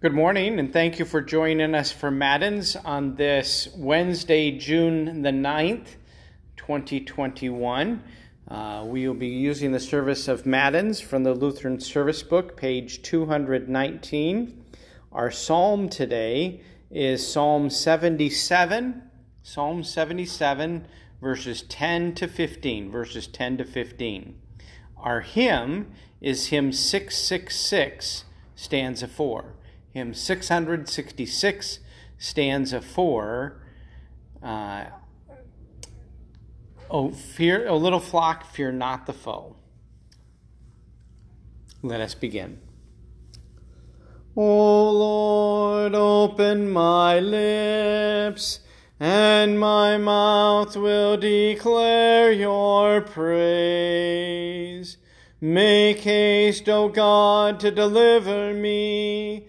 Good morning, and thank you for joining us for Matins on this Wednesday, June the 9th, 2021. Uh, we will be using the service of Matins from the Lutheran Service Book, page 219. Our psalm today is Psalm 77, Psalm 77, verses 10 to 15. Verses 10 to 15. Our hymn is hymn 666, stanza 4 hymn 666, stanza 4. Uh, oh, fear, a little flock, fear not the foe. Let us begin. O Lord, open my lips, and my mouth will declare your praise. Make haste, O God, to deliver me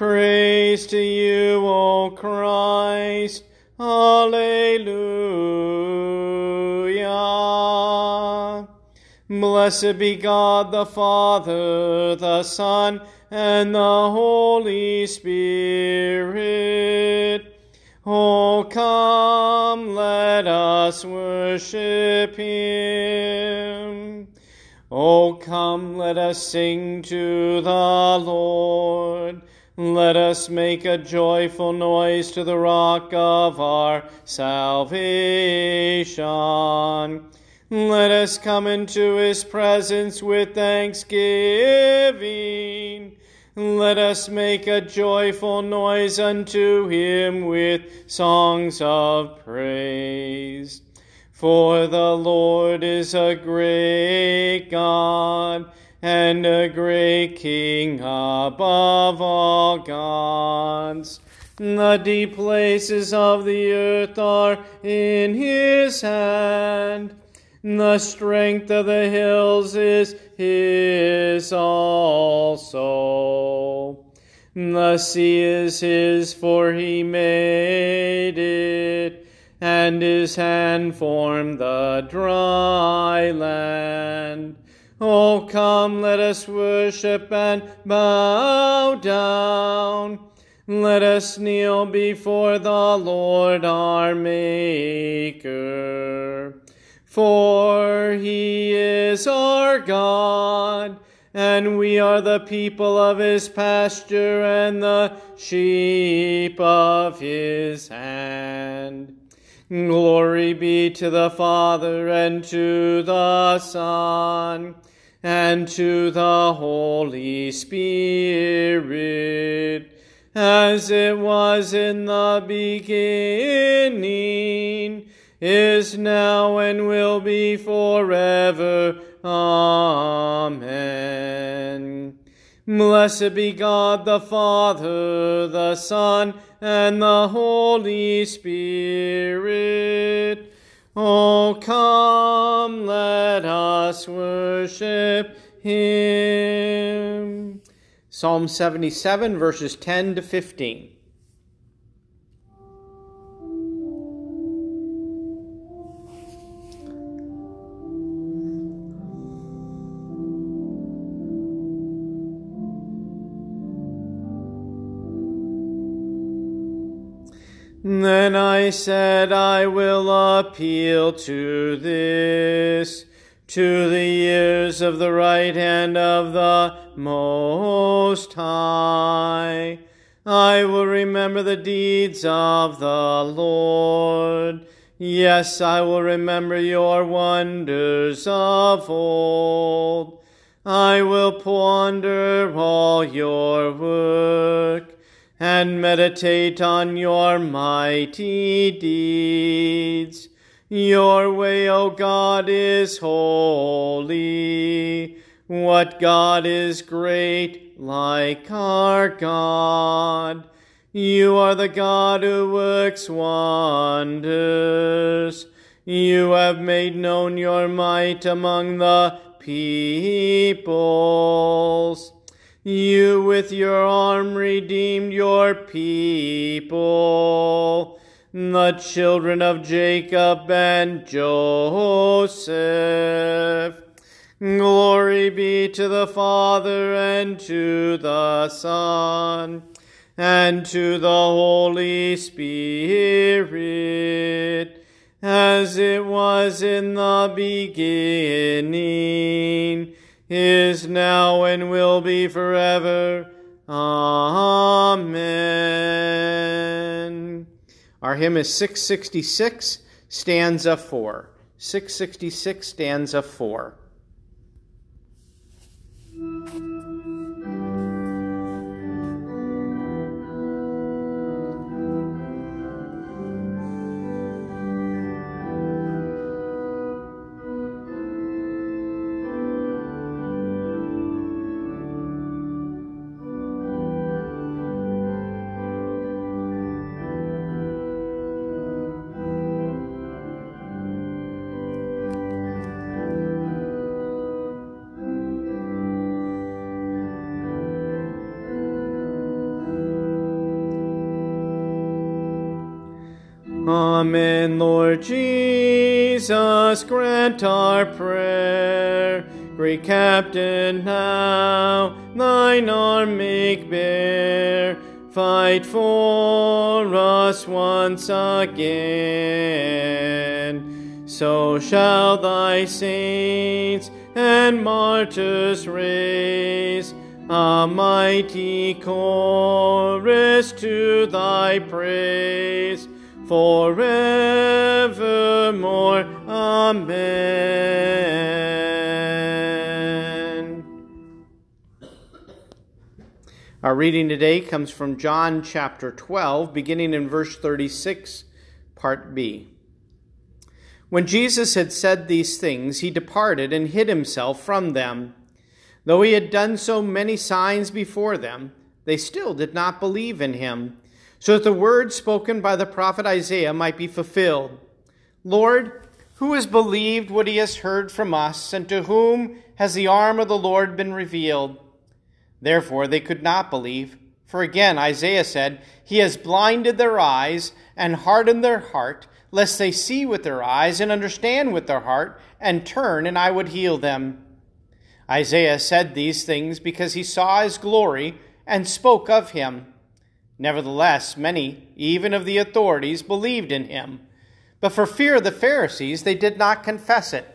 Praise to you, O Christ. Alleluia. Blessed be God the Father, the Son, and the Holy Spirit. Oh, come, let us worship him. Oh, come, let us sing to the Lord. Let us make a joyful noise to the rock of our salvation. Let us come into his presence with thanksgiving. Let us make a joyful noise unto him with songs of praise. For the Lord is a great God and a great King above all gods. The deep places of the earth are in his hand. The strength of the hills is his also. The sea is his, for he made it, and his hand formed the dry land. Oh, come, let us worship and bow down. Let us kneel before the Lord our Maker. For he is our God, and we are the people of his pasture and the sheep of his hand. Glory be to the Father and to the Son and to the Holy Spirit, as it was in the beginning, is now, and will be forever. Amen. Blessed be God the Father, the Son, and the Holy Spirit Oh, come, let us worship him. Psalm 77, verses 10 to 15. Then I said, I will appeal to this, to the ears of the right hand of the Most High. I will remember the deeds of the Lord. Yes, I will remember your wonders of old. I will ponder all your work and meditate on your mighty deeds. Your way, O God, is holy. What God is great like our God? You are the God who works wonders. You have made known your might among the peoples. You with your arm redeemed your people, the children of Jacob and Joseph. Glory be to the Father and to the Son and to the Holy Spirit, as it was in the beginning is now and will be forever. Amen. Our hymn is 666, stanza 4. 666, stanza 4. Lord Jesus, grant our prayer. Great Captain, now thine arm make bare. Fight for us once again. So shall thy saints and martyrs raise a mighty chorus to thy praise forevermore. Amen. Our reading today comes from John chapter 12, beginning in verse 36, part B. When Jesus had said these things, he departed and hid himself from them. Though he had done so many signs before them, they still did not believe in him so that the word spoken by the prophet Isaiah might be fulfilled. Lord, who has believed what he has heard from us, and to whom has the arm of the Lord been revealed? Therefore they could not believe. For again Isaiah said, He has blinded their eyes and hardened their heart, lest they see with their eyes and understand with their heart, and turn, and I would heal them. Isaiah said these things because he saw his glory and spoke of him. Nevertheless, many, even of the authorities, believed in him. But for fear of the Pharisees, they did not confess it,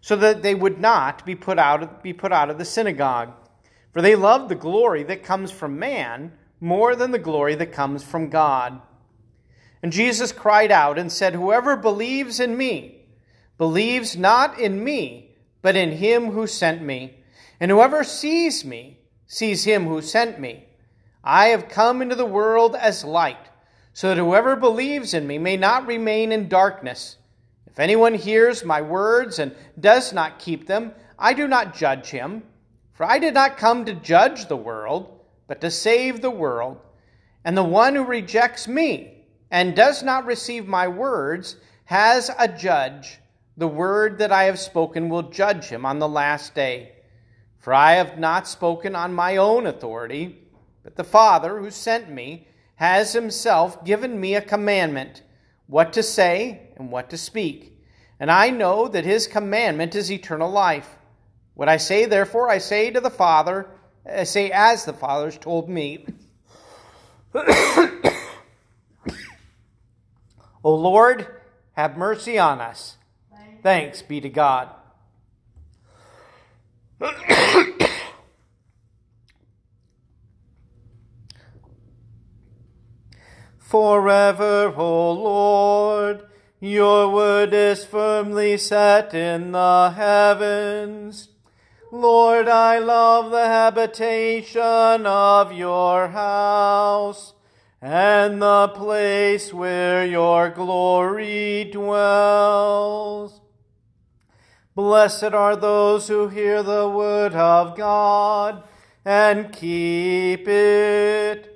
so that they would not be put out of, be put out of the synagogue. For they loved the glory that comes from man more than the glory that comes from God. And Jesus cried out and said, Whoever believes in me, believes not in me, but in him who sent me. And whoever sees me, sees him who sent me. I have come into the world as light, so that whoever believes in me may not remain in darkness. If anyone hears my words and does not keep them, I do not judge him. For I did not come to judge the world, but to save the world. And the one who rejects me and does not receive my words has a judge. The word that I have spoken will judge him on the last day. For I have not spoken on my own authority but the Father who sent me has himself given me a commandment what to say and what to speak. And I know that his commandment is eternal life. What I say, therefore, I say to the Father, I say as the Father has told me. o Lord, have mercy on us. Thanks be to God. Forever, O Lord. Your word is firmly set in the heavens. Lord, I love the habitation of your house and the place where your glory dwells. Blessed are those who hear the word of God and keep it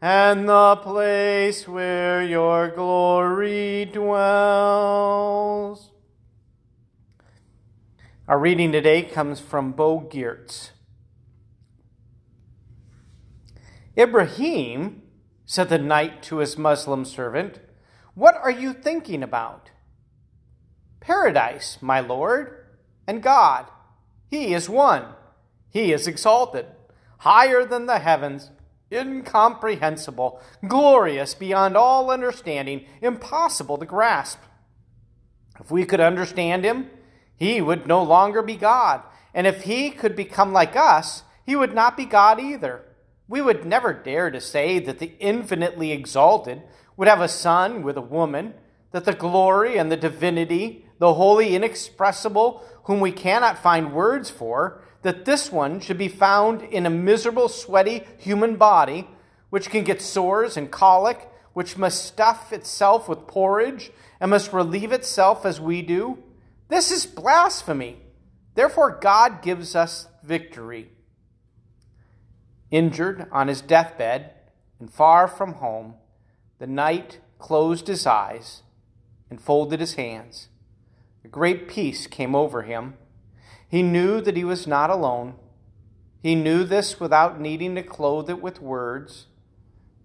and the place where your glory dwells. Our reading today comes from Bo. Ibrahim, said the knight to his Muslim servant, what are you thinking about? Paradise, my lord, and God. He is one. He is exalted, higher than the heavens incomprehensible, glorious beyond all understanding, impossible to grasp. If we could understand him, he would no longer be God. And if he could become like us, he would not be God either. We would never dare to say that the infinitely exalted would have a son with a woman, that the glory and the divinity, the holy inexpressible, whom we cannot find words for, that this one should be found in a miserable, sweaty human body, which can get sores and colic, which must stuff itself with porridge and must relieve itself as we do? This is blasphemy. Therefore, God gives us victory. Injured on his deathbed and far from home, the knight closed his eyes and folded his hands. A great peace came over him he knew that he was not alone. He knew this without needing to clothe it with words.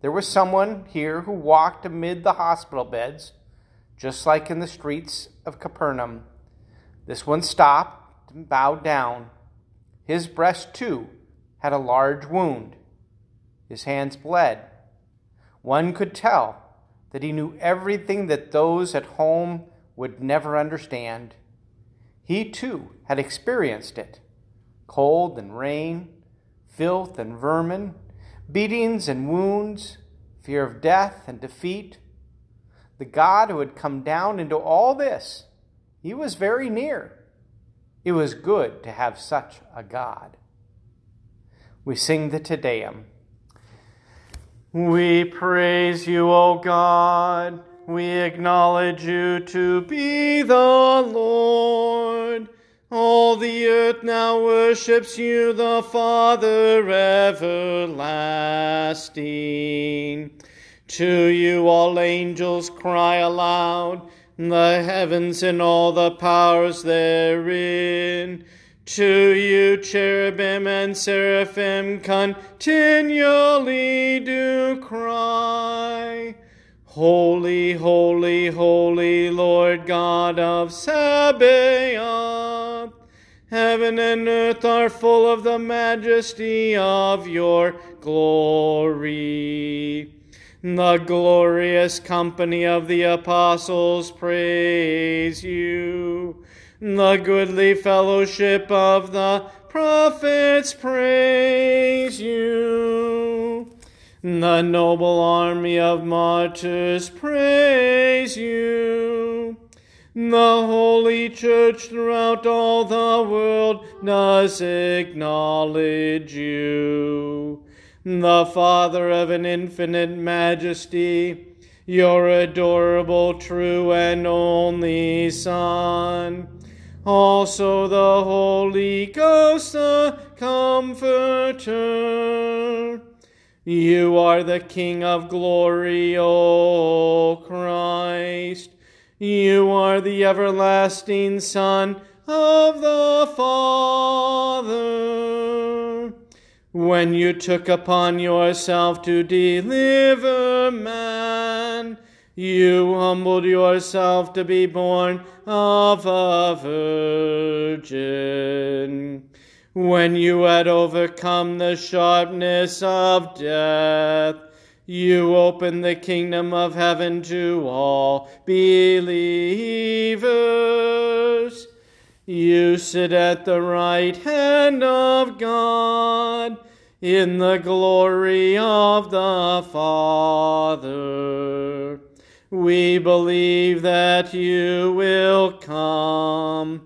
There was someone here who walked amid the hospital beds, just like in the streets of Capernaum. This one stopped and bowed down. His breast, too, had a large wound. His hands bled. One could tell that he knew everything that those at home would never understand. He too had experienced it cold and rain, filth and vermin, beatings and wounds, fear of death and defeat. The God who had come down into all this, he was very near. It was good to have such a God. We sing the Te Deum. We praise you, O God. We acknowledge you to be the Lord. All the earth now worships you, the Father everlasting. To you all angels cry aloud, the heavens and all the powers therein. To you cherubim and seraphim continually do cry. Holy, holy, holy Lord God of Sabaoth. Heaven and earth are full of the majesty of your glory. The glorious company of the apostles praise you. The goodly fellowship of the prophets praise you. The noble army of martyrs praise you. The holy church throughout all the world does acknowledge you. The Father of an infinite majesty, your adorable, true, and only Son. Also the Holy Ghost, the Comforter you are the King of glory, O Christ. You are the everlasting Son of the Father. When you took upon yourself to deliver man, you humbled yourself to be born of a virgin when you had overcome the sharpness of death, you opened the kingdom of heaven to all believers. You sit at the right hand of God in the glory of the Father. we believe that you will come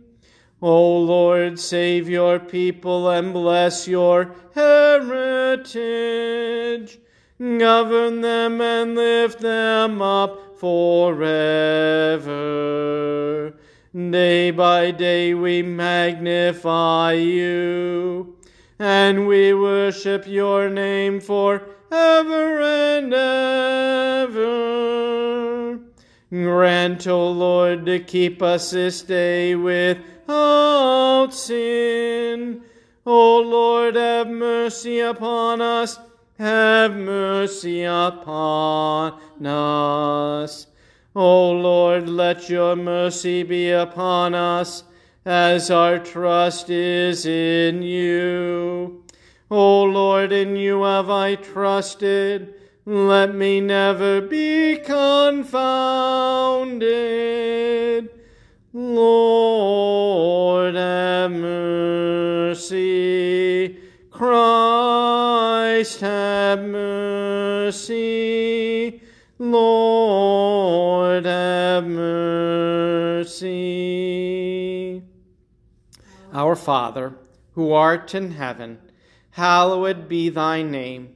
O Lord, save your people and bless your heritage. Govern them and lift them up forever. Day by day we magnify you, and we worship your name for ever and ever. Grant, O Lord, to keep us this day without sin. O Lord, have mercy upon us. Have mercy upon us. O Lord, let your mercy be upon us as our trust is in you. O Lord, in you have I trusted. Let me never be confounded. Lord, have mercy. Christ, have mercy. Lord, have mercy. Our Father, who art in heaven, hallowed be thy name.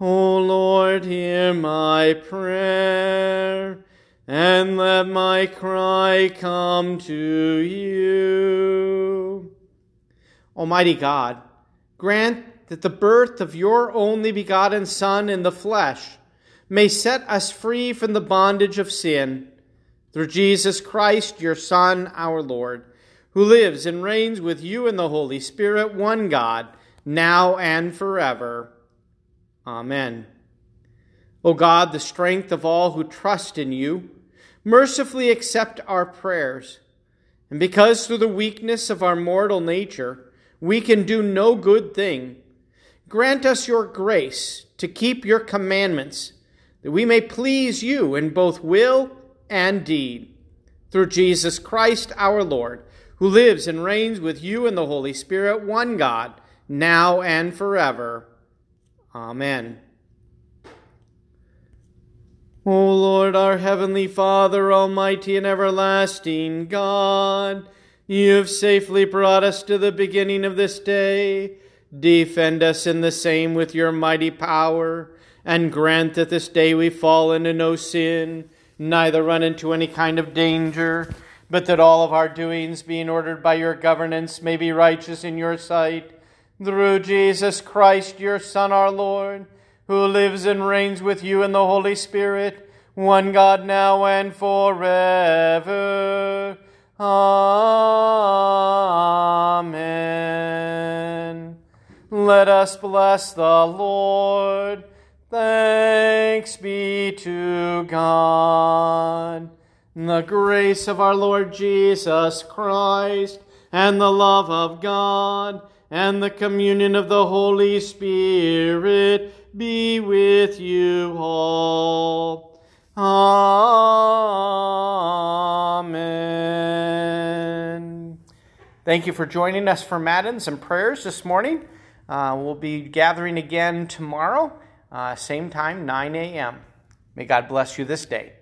O Lord, hear my prayer, and let my cry come to you. Almighty God, grant that the birth of your only begotten Son in the flesh may set us free from the bondage of sin, through Jesus Christ, your Son, our Lord who lives and reigns with you in the Holy Spirit, one God, now and forever. Amen. O God, the strength of all who trust in you, mercifully accept our prayers. And because through the weakness of our mortal nature we can do no good thing, grant us your grace to keep your commandments, that we may please you in both will and deed. Through Jesus Christ our Lord who lives and reigns with you in the Holy Spirit, one God, now and forever. Amen. O Lord, our heavenly Father, almighty and everlasting God, you have safely brought us to the beginning of this day. Defend us in the same with your mighty power, and grant that this day we fall into no sin, neither run into any kind of danger but that all of our doings, being ordered by your governance, may be righteous in your sight. Through Jesus Christ, your Son, our Lord, who lives and reigns with you in the Holy Spirit, one God now and forever. Amen. Let us bless the Lord. Thanks be to God the grace of our Lord Jesus Christ, and the love of God, and the communion of the Holy Spirit be with you all. Amen. Thank you for joining us for Matins and prayers this morning. Uh, we'll be gathering again tomorrow, uh, same time, 9 a.m. May God bless you this day.